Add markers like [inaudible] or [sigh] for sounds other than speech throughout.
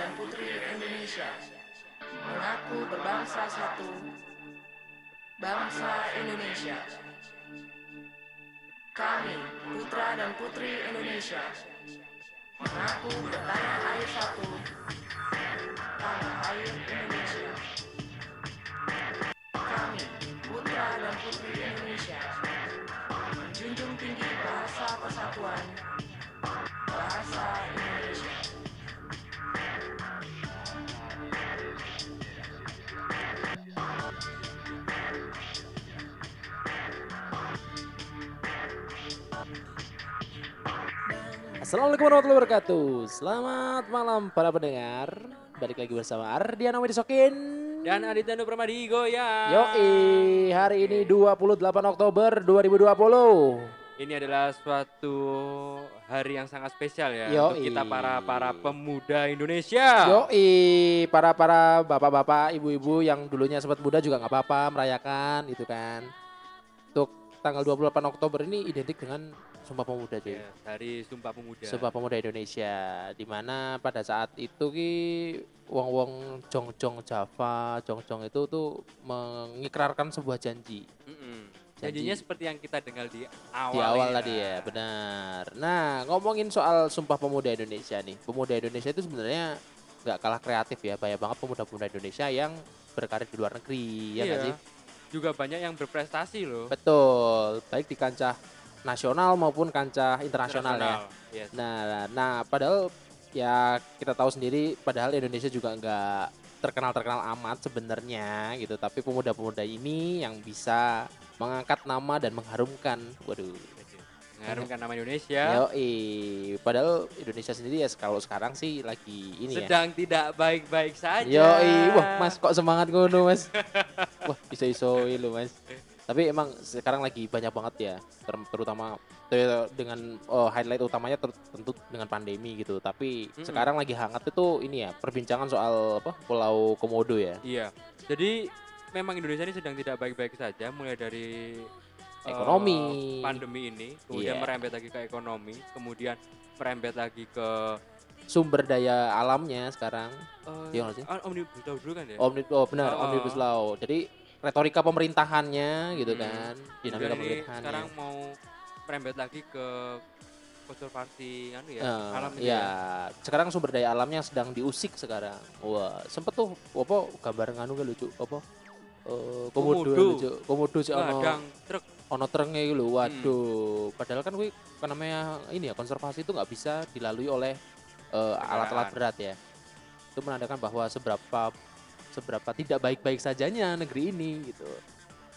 dan putri Indonesia mengaku berbangsa satu, bangsa Indonesia. Kami, putra dan putri Indonesia, mengaku bertanah air satu, tanah air Indonesia. Kami, putra dan putri Indonesia, menjunjung tinggi bahasa persatuan, bahasa Indonesia. Assalamualaikum warahmatullahi wabarakatuh. Selamat malam para pendengar. Balik lagi bersama Ardiana Widisokin. Dan Aditya Pramadi ya. Yoi, hari ini 28 Oktober 2020. Ini adalah suatu hari yang sangat spesial ya untuk Yoi. kita para para pemuda Indonesia. Yoi, para para bapak-bapak, ibu-ibu yang dulunya sempat muda juga nggak apa-apa merayakan itu kan. Untuk tanggal 28 Oktober ini identik dengan Sumpah Pemuda cuy. Ya, hari Sumpah Pemuda. Sumpah Pemuda Indonesia di mana pada saat itu ki wong-wong jong-jong Java, jong-jong itu tuh mengikrarkan sebuah janji Mm-mm. Janji. Janjinya seperti yang kita dengar di awal. di awal ini, tadi nah. ya, benar. Nah, ngomongin soal Sumpah Pemuda Indonesia nih. Pemuda Indonesia itu sebenarnya nggak kalah kreatif ya, banyak banget pemuda-pemuda Indonesia yang berkarir di luar negeri, ya Iya. sih? Juga banyak yang berprestasi loh. Betul, baik di kancah nasional maupun kancah internasional ya. Yes. Nah, nah padahal ya kita tahu sendiri padahal Indonesia juga nggak terkenal terkenal amat sebenarnya gitu. Tapi pemuda-pemuda ini yang bisa mengangkat nama dan mengharumkan. Waduh. Mengharumkan nama Indonesia. yoi. Padahal Indonesia sendiri ya kalau sekarang sih lagi ini ya. Sedang tidak baik-baik saja. yoi. Wah mas kok semangat ngono mas? [laughs] Wah bisa iso lu mas tapi emang sekarang lagi banyak banget ya ter- terutama te- dengan oh, highlight utamanya ter- tentu dengan pandemi gitu tapi Mm-mm. sekarang lagi hangat itu ini ya perbincangan soal apa Pulau Komodo ya Iya. Jadi memang Indonesia ini sedang tidak baik-baik saja mulai dari eh, Ekonomi. pandemi ini, kemudian Iya. merembet lagi ke ekonomi, kemudian merembet lagi ke sumber daya alamnya sekarang sih? ah, omnibus law dulu kan ya? Omni, oh benar Oh. omnibus law jadi retorika pemerintahannya gitu Hmm. kan dinamika pemerintahannya sekarang mau merembet lagi ke konservasi anu ya, Eh, alam itu ya, sekarang sumber daya alamnya sedang diusik sekarang. Wah, sempet tuh apa gambar nganu kan lucu apa? Eh, komodo lucu. Komodo sih ono truk ono trenge gitu lho. Hmm. Waduh, padahal kan kan namanya ini ya konservasi itu nggak bisa dilalui oleh eh, alat-alat berat ya. Itu menandakan bahwa seberapa seberapa tidak baik-baik sajanya negeri ini gitu.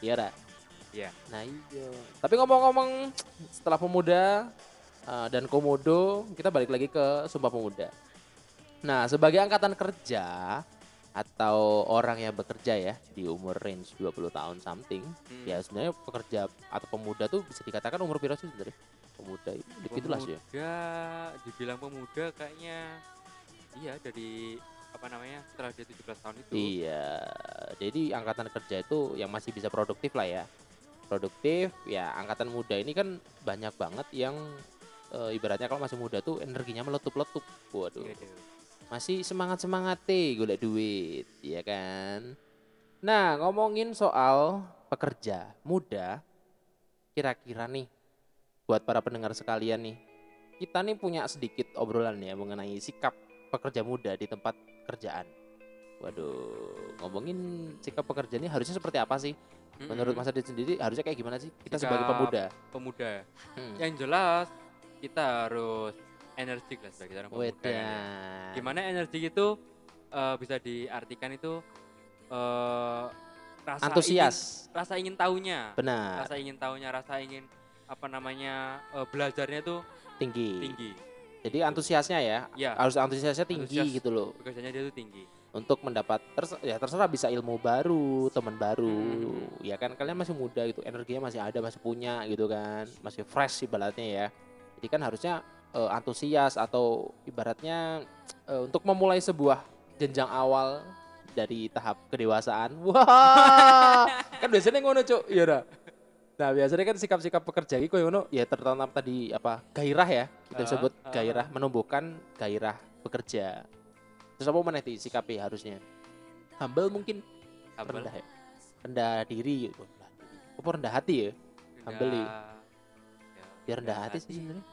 Iya, Ra? Iya. Nah, iya. Tapi ngomong-ngomong setelah pemuda uh, dan komodo, kita balik lagi ke Sumpah Pemuda. Nah, sebagai angkatan kerja atau orang yang bekerja ya di umur range 20 tahun something, hmm, ya sebenarnya pekerja atau pemuda tuh bisa dikatakan umur berapa sih sebenarnya? Pemuda itu gitulah sih ya. pemuda, dibilang pemuda kayaknya iya dari apa namanya setelah dia 17 tahun itu. Iya, jadi angkatan kerja itu yang masih bisa produktif lah ya. Produktif, ya angkatan muda ini kan banyak banget yang eh, ibaratnya kalau masih muda tuh energinya meletup-letup. Waduh, Iya, iya. masih semangat-semangat golek duit, ya kan? Nah, ngomongin soal pekerja muda, kira-kira nih buat para pendengar sekalian nih, kita nih punya sedikit obrolan ya mengenai sikap pekerja muda di tempat kerjaan. Waduh, ngomongin sikap pekerja ini harusnya seperti apa sih? Menurut Mm-mm. Mas Adit sendiri harusnya kayak gimana sih kita Sikap sebagai pemuda? pemuda, Hmm. yang jelas kita harus energik lah sebagai seorang pemuda. kan ya. Gimana energik itu eh, bisa diartikan itu eh rasa Antusias. ingin, rasa ingin tahunya, Benar, rasa ingin tahunya, rasa ingin apa namanya eh, belajarnya itu tinggi. tinggi. Jadi antusiasnya ya, Ya, harus antusiasnya tinggi Antusias. gitu loh bekerjanya dia itu tinggi. untuk mendapat terse- ya terserah bisa ilmu baru, teman baru. Hmm. Ya kan kalian masih muda gitu, energinya masih ada, masih punya gitu kan. Masih fresh ibaratnya ya. Jadi kan harusnya eh, antusias atau ibaratnya eh, untuk memulai sebuah jenjang awal dari tahap kedewasaan. [laughs] Wah, kan biasanya ngono, Cuk. Iya dah. Nah, biasanya kan sikap-sikap pekerja koyo ngono ya tertanam tadi apa? gairah ya. Kita sebut ah. gairah menumbuhkan gairah bekerja. terus apa mana di sikapi harusnya humble mungkin Humble. rendah ya rendah diri gitu apa rendah hati ya humble ya. ya, biar rendah hati sih sebenarnya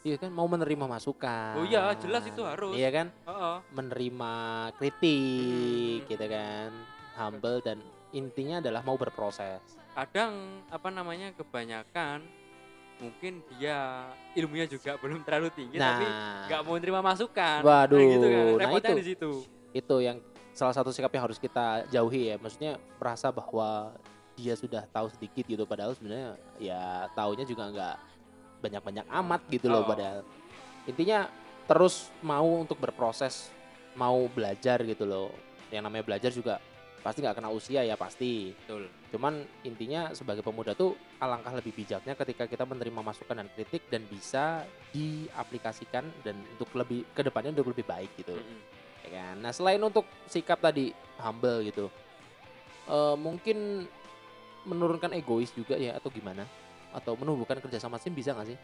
iya kan mau menerima masukan Oh iya, jelas itu harus. iya kan Heeh. menerima kritik Hmm. gitu kan humble dan intinya adalah mau berproses kadang apa namanya kebanyakan mungkin dia ilmunya juga belum terlalu tinggi tapi nah. nggak mau terima masukan. Waduh, gitu kan nah itu. di situ. Itu yang salah satu sikap yang harus kita jauhi ya. Maksudnya merasa bahwa dia sudah tahu sedikit gitu padahal sebenarnya ya taunya juga nggak banyak-banyak amat gitu loh Oh. padahal. Intinya terus mau untuk berproses mau belajar gitu loh. Yang namanya belajar juga pasti nggak kena usia ya pasti betul cuman intinya sebagai pemuda tuh alangkah lebih bijaknya ketika kita menerima masukan dan kritik dan bisa diaplikasikan dan untuk lebih ke depannya untuk lebih baik gitu Mm-mm. ya kan? Nah selain untuk sikap tadi humble gitu, eh, mungkin menurunkan egois juga ya atau gimana? Atau menumbuhkan kerjasama tim bisa nggak sih?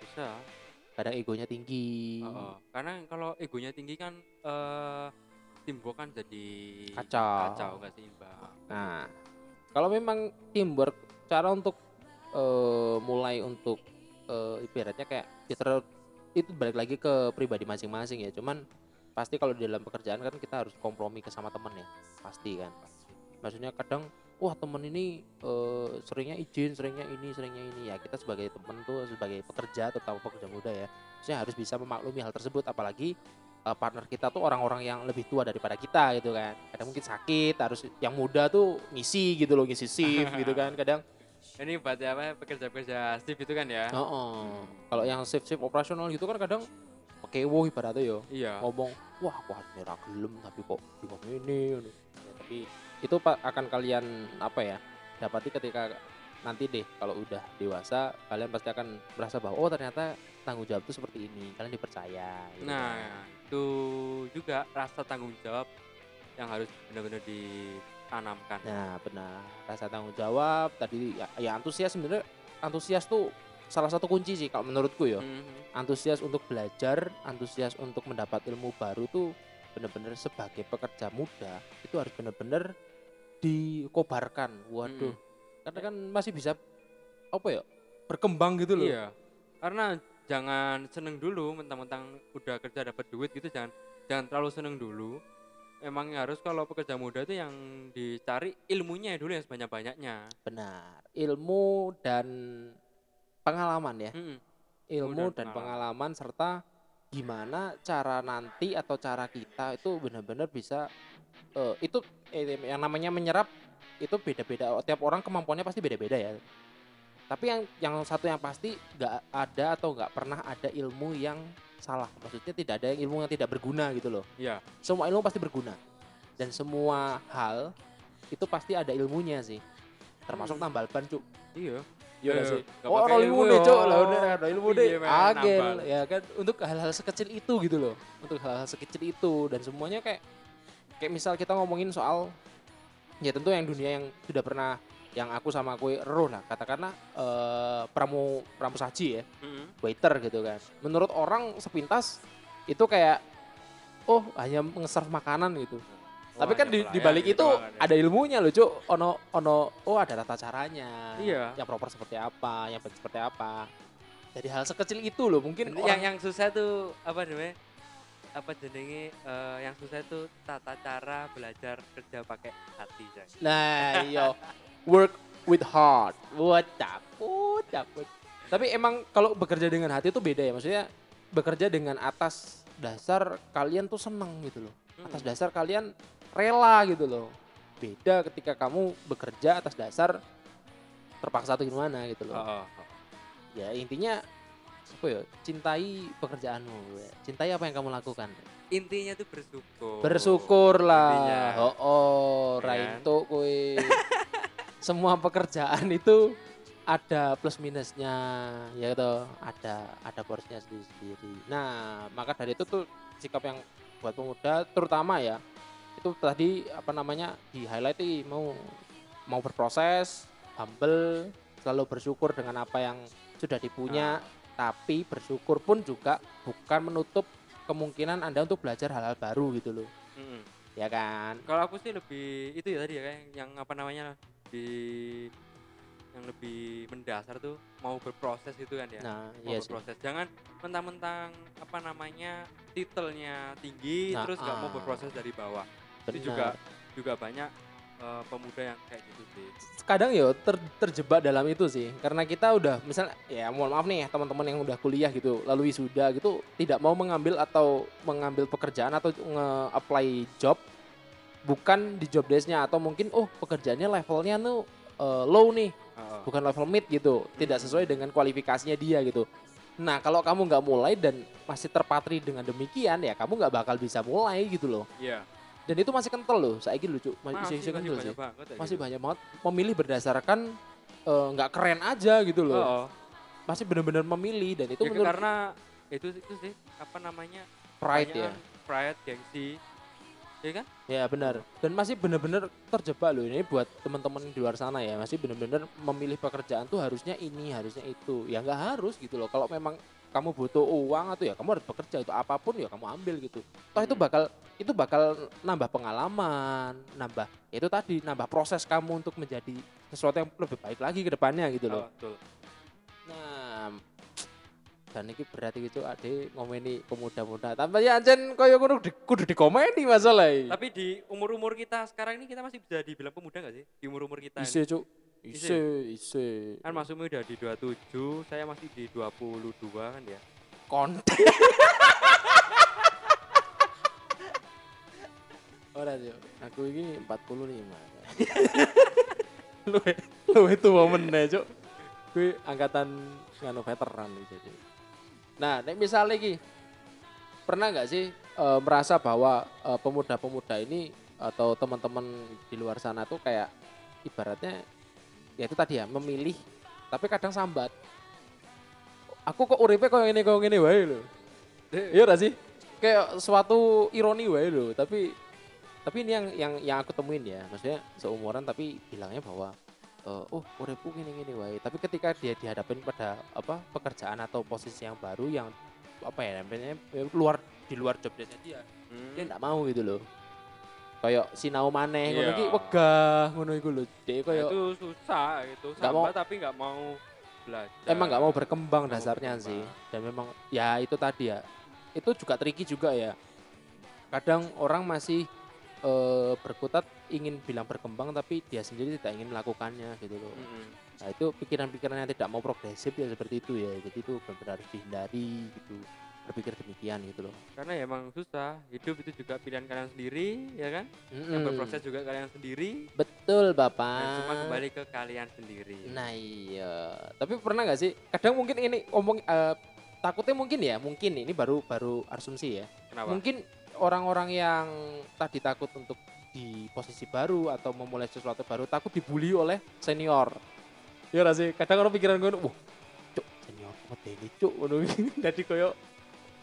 bisa Kadang egonya tinggi, Heeh. karena kalau egonya tinggi kan eh timbuk kan jadi Kacau. kacau nggak seimbang Nah kalau memang teamwork, cara untuk eh, mulai untuk eh, ibaratnya kayak ya ter- itu balik lagi ke pribadi masing-masing ya. Cuman pasti kalau di dalam pekerjaan kan kita harus kompromi ke sama temen ya, pasti kan. maksudnya kadang wah temen ini eh, seringnya izin seringnya ini seringnya ini ya kita sebagai temen tuh sebagai pekerja terutama pekerja muda ya saya harus bisa memaklumi hal tersebut apalagi eh, partner kita tuh orang-orang yang lebih tua daripada kita gitu kan. Kadang mungkin sakit harus yang muda tuh ngisi gitu loh ngisi shift gitu kan kadang. Ini buat apa pekerja-pekerja shift itu kan ya? Oh, oh. kalau yang shift shift operasional gitu kan kadang kewo ibaratnya yo. Iya. Ngomong wah aku hati gelem tapi kok bingung ini ngono." Ya, tapi itu pak akan kalian apa ya dapati ketika nanti deh kalau udah dewasa kalian pasti akan merasa bahwa oh ternyata tanggung jawab itu seperti ini kalian dipercaya gitu kan. nah itu juga rasa tanggung jawab yang harus benar-benar ditanamkan nah benar rasa tanggung jawab tadi ya, ya antusias sebenarnya antusias tuh salah satu kunci sih kalau menurutku ya Mhm. antusias untuk belajar, antusias untuk mendapat ilmu baru tuh bener-bener sebagai pekerja muda itu harus bener-bener dikobarkan. Waduh, karena kan masih bisa apa ya berkembang gitu loh. Iya. Karena jangan seneng dulu mentang-mentang udah kerja dapat duit gitu jangan jangan terlalu seneng dulu. Emang harus kalau pekerja muda itu yang dicari ilmunya dulu yang sebanyak-banyaknya. Benar, ilmu dan pengalaman ya, Mm-mm. ilmu dan dan pengalaman serta gimana cara nanti atau cara kita itu benar-benar bisa eh, itu eh, yang namanya menyerap itu beda-beda tiap orang kemampuannya pasti beda-beda ya tapi yang yang satu yang pasti nggak ada atau nggak pernah ada ilmu yang salah maksudnya tidak ada ilmu yang tidak berguna gitu loh Iya. semua ilmu pasti berguna dan semua hal itu pasti ada ilmunya sih termasuk Hmm. tambal ban cuk Iya. Iya Iya, sih? Oh, ono ilmu ilmu deh. Cuk. Lah udah ada ilmu deh. Iya, Agel nambal. ya kan untuk hal-hal sekecil itu gitu loh. Untuk hal-hal sekecil itu dan semuanya kayak kayak misal kita ngomongin soal ya tentu yang dunia yang sudah pernah yang aku sama kue eruh lah katakanlah eh, pramu pramu saji ya Mm-mm. waiter gitu kan menurut orang sepintas itu kayak oh hanya nge-serve makanan gitu tapi kan hanya di, balik gitu itu kan ya. ada ilmunya loh cuk ono ono oh ada tata caranya Iya. yang proper seperti apa yang baik seperti apa dari hal sekecil itu loh mungkin yang orang yang susah tuh apa namanya? Apa jenenge eh, yang susah tuh tata cara belajar kerja pakai hati, Jay. nah iya [laughs] work with heart what takut takut tapi emang kalau bekerja dengan hati itu beda ya maksudnya bekerja dengan atas dasar kalian tuh seneng gitu loh atas Mm. dasar kalian rela gitu loh beda ketika kamu bekerja atas dasar terpaksa atau gimana gitu loh Oh, oh, oh. ya intinya apa ya cintai pekerjaanmu cintai apa yang kamu lakukan Intinya tuh bersyukur. bersyukur Intinya. lah oh, oh Ya kan? rainto kue [laughs] semua pekerjaan [laughs] itu ada plus minusnya ya gitu. Ada ada porsinya sendiri sendiri nah maka dari itu tuh sikap yang buat pemuda terutama ya itu tadi apa namanya di highlight mau mau berproses humble selalu bersyukur dengan apa yang sudah dipunya. Tapi bersyukur pun juga bukan menutup kemungkinan anda untuk belajar hal-hal baru gitu loh. Ya kan? Kalau aku sih lebih itu ya tadi ya kayak yang apa namanya di yang lebih mendasar tuh mau berproses gitu kan ya. nah mau iya sih berproses. Jangan mentang-mentang apa namanya titelnya tinggi Nah, terus nggak mau ah. berproses dari bawah. Itu benar. juga juga banyak eh, pemuda yang kayak gitu sih. kadang ya ter- terjebak dalam itu sih karena kita udah misalnya ya mohon maaf nih ya teman-teman yang udah kuliah gitu lalu wisuda gitu tidak mau mengambil atau mengambil pekerjaan atau nge-apply job bukan di job desk-nya atau mungkin oh pekerjaannya levelnya tuh eh, low nih Heeh. bukan level mid gitu tidak Hmm. sesuai dengan kualifikasinya dia gitu. Nah kalau kamu nggak mulai dan masih terpatri dengan demikian ya kamu nggak bakal bisa mulai gitu loh. Iya. dan itu masih kental loh saya gitu lucu masih, Masih, masih, masih kental sih. banget masih gitu. banyak banget. Memilih berdasarkan eh, nggak keren aja gitu loh. Oh, masih benar-benar memilih dan itu ya, menurut karena itu itu sih apa namanya pride ya. pride gengsi ya kan? Ya benar. Dan masih benar-benar terjebak loh ini buat teman-teman di luar sana ya. Masih benar-benar memilih pekerjaan tuh harusnya ini harusnya itu. Ya nggak harus gitu loh. Kalau memang kamu butuh uang atau ya kamu harus bekerja itu apa pun ya kamu ambil gitu. Toh itu Hmm. bakal itu bakal nambah pengalaman nambah ya itu tadi nambah proses kamu untuk menjadi sesuatu yang lebih baik lagi ke depannya gitu loh. Oh, betul. Dan ini berat gitu ade ngomeni pemuda-muda. Tapi ya ancen koyo kudu di, kudu dikomeni masalah tapi di umur umur kita sekarang ini kita masih bisa dibilang pemuda nggak sih di umur umur kita? Ise, Cuk. Ise, ise. kan masukmu udah di 27 saya masih di 22 kan ya Konten. Ora, Cuk. Aku ini 45. [laughs] Luwe, luwe tuwa meneh, Cuk. Kuwi angkatan nganu veteran iki jadi. Nah, nek misalnya iki pernah nggak sih eh, merasa bahwa eh, pemuda-pemuda ini atau teman-teman di luar sana tuh kayak ibaratnya ya itu tadi ya memilih tapi kadang sambat. Aku kok uripe kok ini kok ngene wae lho. Iya gak sih? Kayak suatu ironi wae lho, tapi tapi ini yang yang yang aku temuin ya, maksudnya seumuran tapi bilangnya bahwa eh, oh uripku gini gini wae. Tapi ketika dia dihadapin pada apa pekerjaan atau posisi yang baru yang apa ya namanya ya, luar di luar job dia, Hmm. dia enggak mau gitu loh. Kayak sinau maneh ngono Iya. iki wegah ngono iku lho. Dia Nah, kayak itu susah gitu Nggak mau- tapi nggak mau belajar emang nggak mau berkembang Nggak mau dasarnya berkembang. sih dan memang ya itu tadi ya itu juga tricky juga ya kadang orang masih eh, berkutat ingin bilang berkembang tapi dia sendiri tidak ingin melakukannya gitu loh. Mm-mm. nah itu pikiran-pikiran yang tidak mau progresif ya seperti itu ya. Jadi itu benar-benar harus dihindari gitu. Berpikir demikian gitu loh. Karena ya emang susah. Hidup itu juga pilihan kalian sendiri ya kan? Yang Mm-mm. berproses juga kalian sendiri. Betul dan bapak cuma kembali ke kalian sendiri. Nah iya, tapi pernah nggak sih? Kadang mungkin ini ngomong eh, takutnya mungkin ya, mungkin ini baru baru asumsi ya. kenapa? Mungkin orang-orang yang tadi takut untuk di posisi baru atau memulai sesuatu baru takut dibully oleh senior. Ya nggak sih? Kadang orang pikiran gue, wah, cuk senior medeni cuk, ngono iki." [laughs] Jadi koyo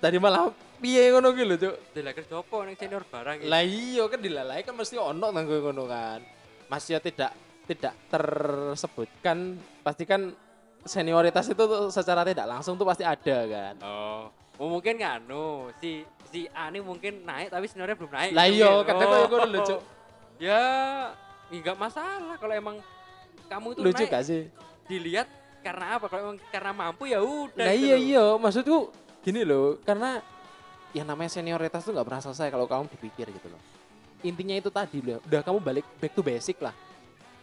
tadi malah piye ngono gitu lho, cuk. Kerja apa ning senior barang iki? Lah iya kan dilalai kan mesti ono nang ngono kan. Masih ya tidak tidak tersebutkan pasti kan senioritas itu secara tidak langsung tuh pasti ada kan. Oh, oh mungkin nggak anu si si A ini mungkin naik tapi seniornya belum naik. Lah gitu iya mungkin. kadang koyo ngono lho, Cuk. Ya, nggak masalah kalau emang kamu tuh Lucu naik gak sih? dilihat karena apa? Kalau emang karena mampu ya udah. Nah gitu iya iya, maksudku gini loh, karena yang namanya senioritas tuh nggak pernah selesai kalau kamu dipikir gitu loh. Intinya itu tadi loh, udah kamu balik back to basic lah.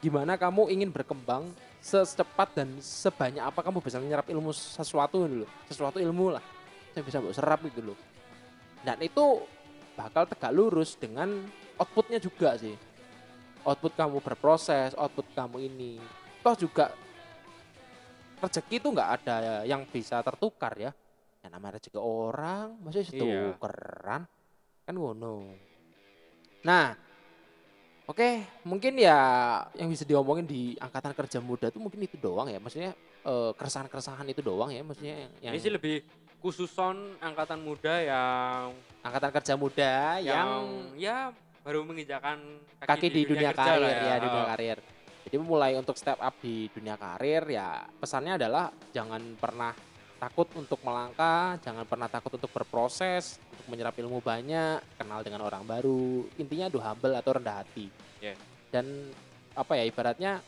Gimana kamu ingin berkembang secepat dan sebanyak apa kamu bisa menyerap ilmu sesuatu dulu, sesuatu ilmu lah yang bisa mbok serap gitu loh. Dan itu bakal tegak lurus dengan outputnya juga sih. Output kamu berproses, output kamu ini. Toh juga rezeki itu nggak ada yang bisa tertukar ya. Yang namanya rezeki orang masih Iya. tukeran kan ngono. Nah, oke mungkin ya yang bisa diomongin di angkatan kerja muda itu mungkin itu doang ya. Maksudnya eh, keresahan-keresahan itu doang ya. Maksudnya yang, yang Ini sih lebih khususon angkatan muda yang angkatan kerja muda yang, yang, ya baru menginjakan kaki di, dunia, kerja karir lah ya, di dunia Oh. karir. Jadi mulai untuk step up di dunia karir ya pesannya adalah jangan pernah takut untuk melangkah, jangan pernah takut untuk berproses, untuk menyerap ilmu banyak, kenal dengan orang baru. Intinya do humble atau rendah hati. Yes. Dan apa ya ibaratnya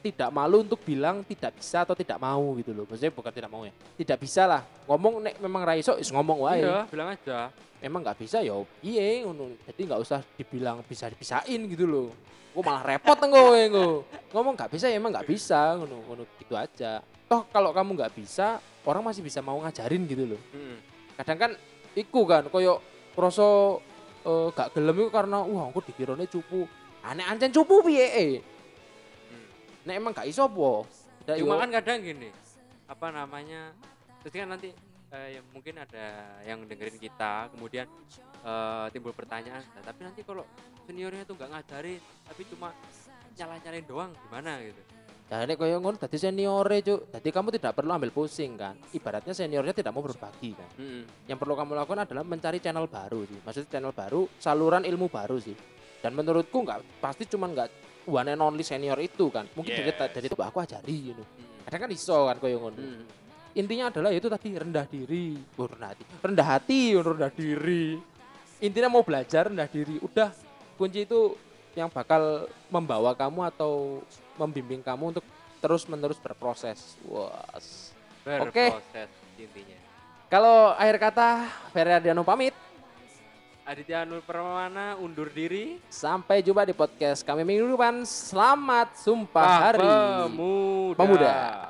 tidak malu untuk bilang tidak bisa atau tidak mau gitu loh. Maksudnya bukan tidak mau ya. Tidak bisa lah. Ngomong nek memang ra iso is ngomong wae. Iya, bilang aja. Memang nggak bisa ya ngono. Jadi nggak usah dibilang bisa dipisahin gitu loh. Gue malah repot engko. Ngomong nggak bisa ya emang nggak bisa ngono ngono gitu aja. Toh kalau kamu nggak bisa, orang masih bisa mau ngajarin gitu loh. Mm-mm. kadang kan iku kan koyo kroso eh, gak gelem karena wah aku dikirone cupu aneh ancen cupu piye Hmm. Nek emang gak iso Ya, Cuma kan kadang gini, apa namanya? Terus kan nanti eh, ya mungkin ada yang dengerin kita, kemudian eh, timbul pertanyaan, "Nah, tapi nanti kalau seniornya tuh nggak ngajarin, tapi cuma nyala-nyalain doang, gimana? Gitu? ya nek koyo ngono dadi seniore cuk. Dadi kamu tidak perlu ambil pusing kan? Ibaratnya seniornya tidak mau berbagi kan? Mm-mm. yang perlu kamu lakukan adalah mencari channel baru sih maksudnya channel baru saluran ilmu baru sih dan menurutku nggak pasti cuman nggak one and only senior itu kan mungkin dari Yes. dari itu aku ajari gitu Mm-mm. kadang kan iso kan koyo ngono Mm. intinya adalah itu tadi rendah diri oh, rendah hati rendah hati rendah diri intinya mau belajar rendah diri udah kunci itu yang bakal membawa kamu atau membimbing kamu untuk terus menerus berproses was Oke. Intinya. kalau akhir kata Ferry Ardiano pamit Aditya Nur Permana undur diri. sampai jumpa di podcast kami minggu depan selamat sumpah hari Pemuda. Pemuda.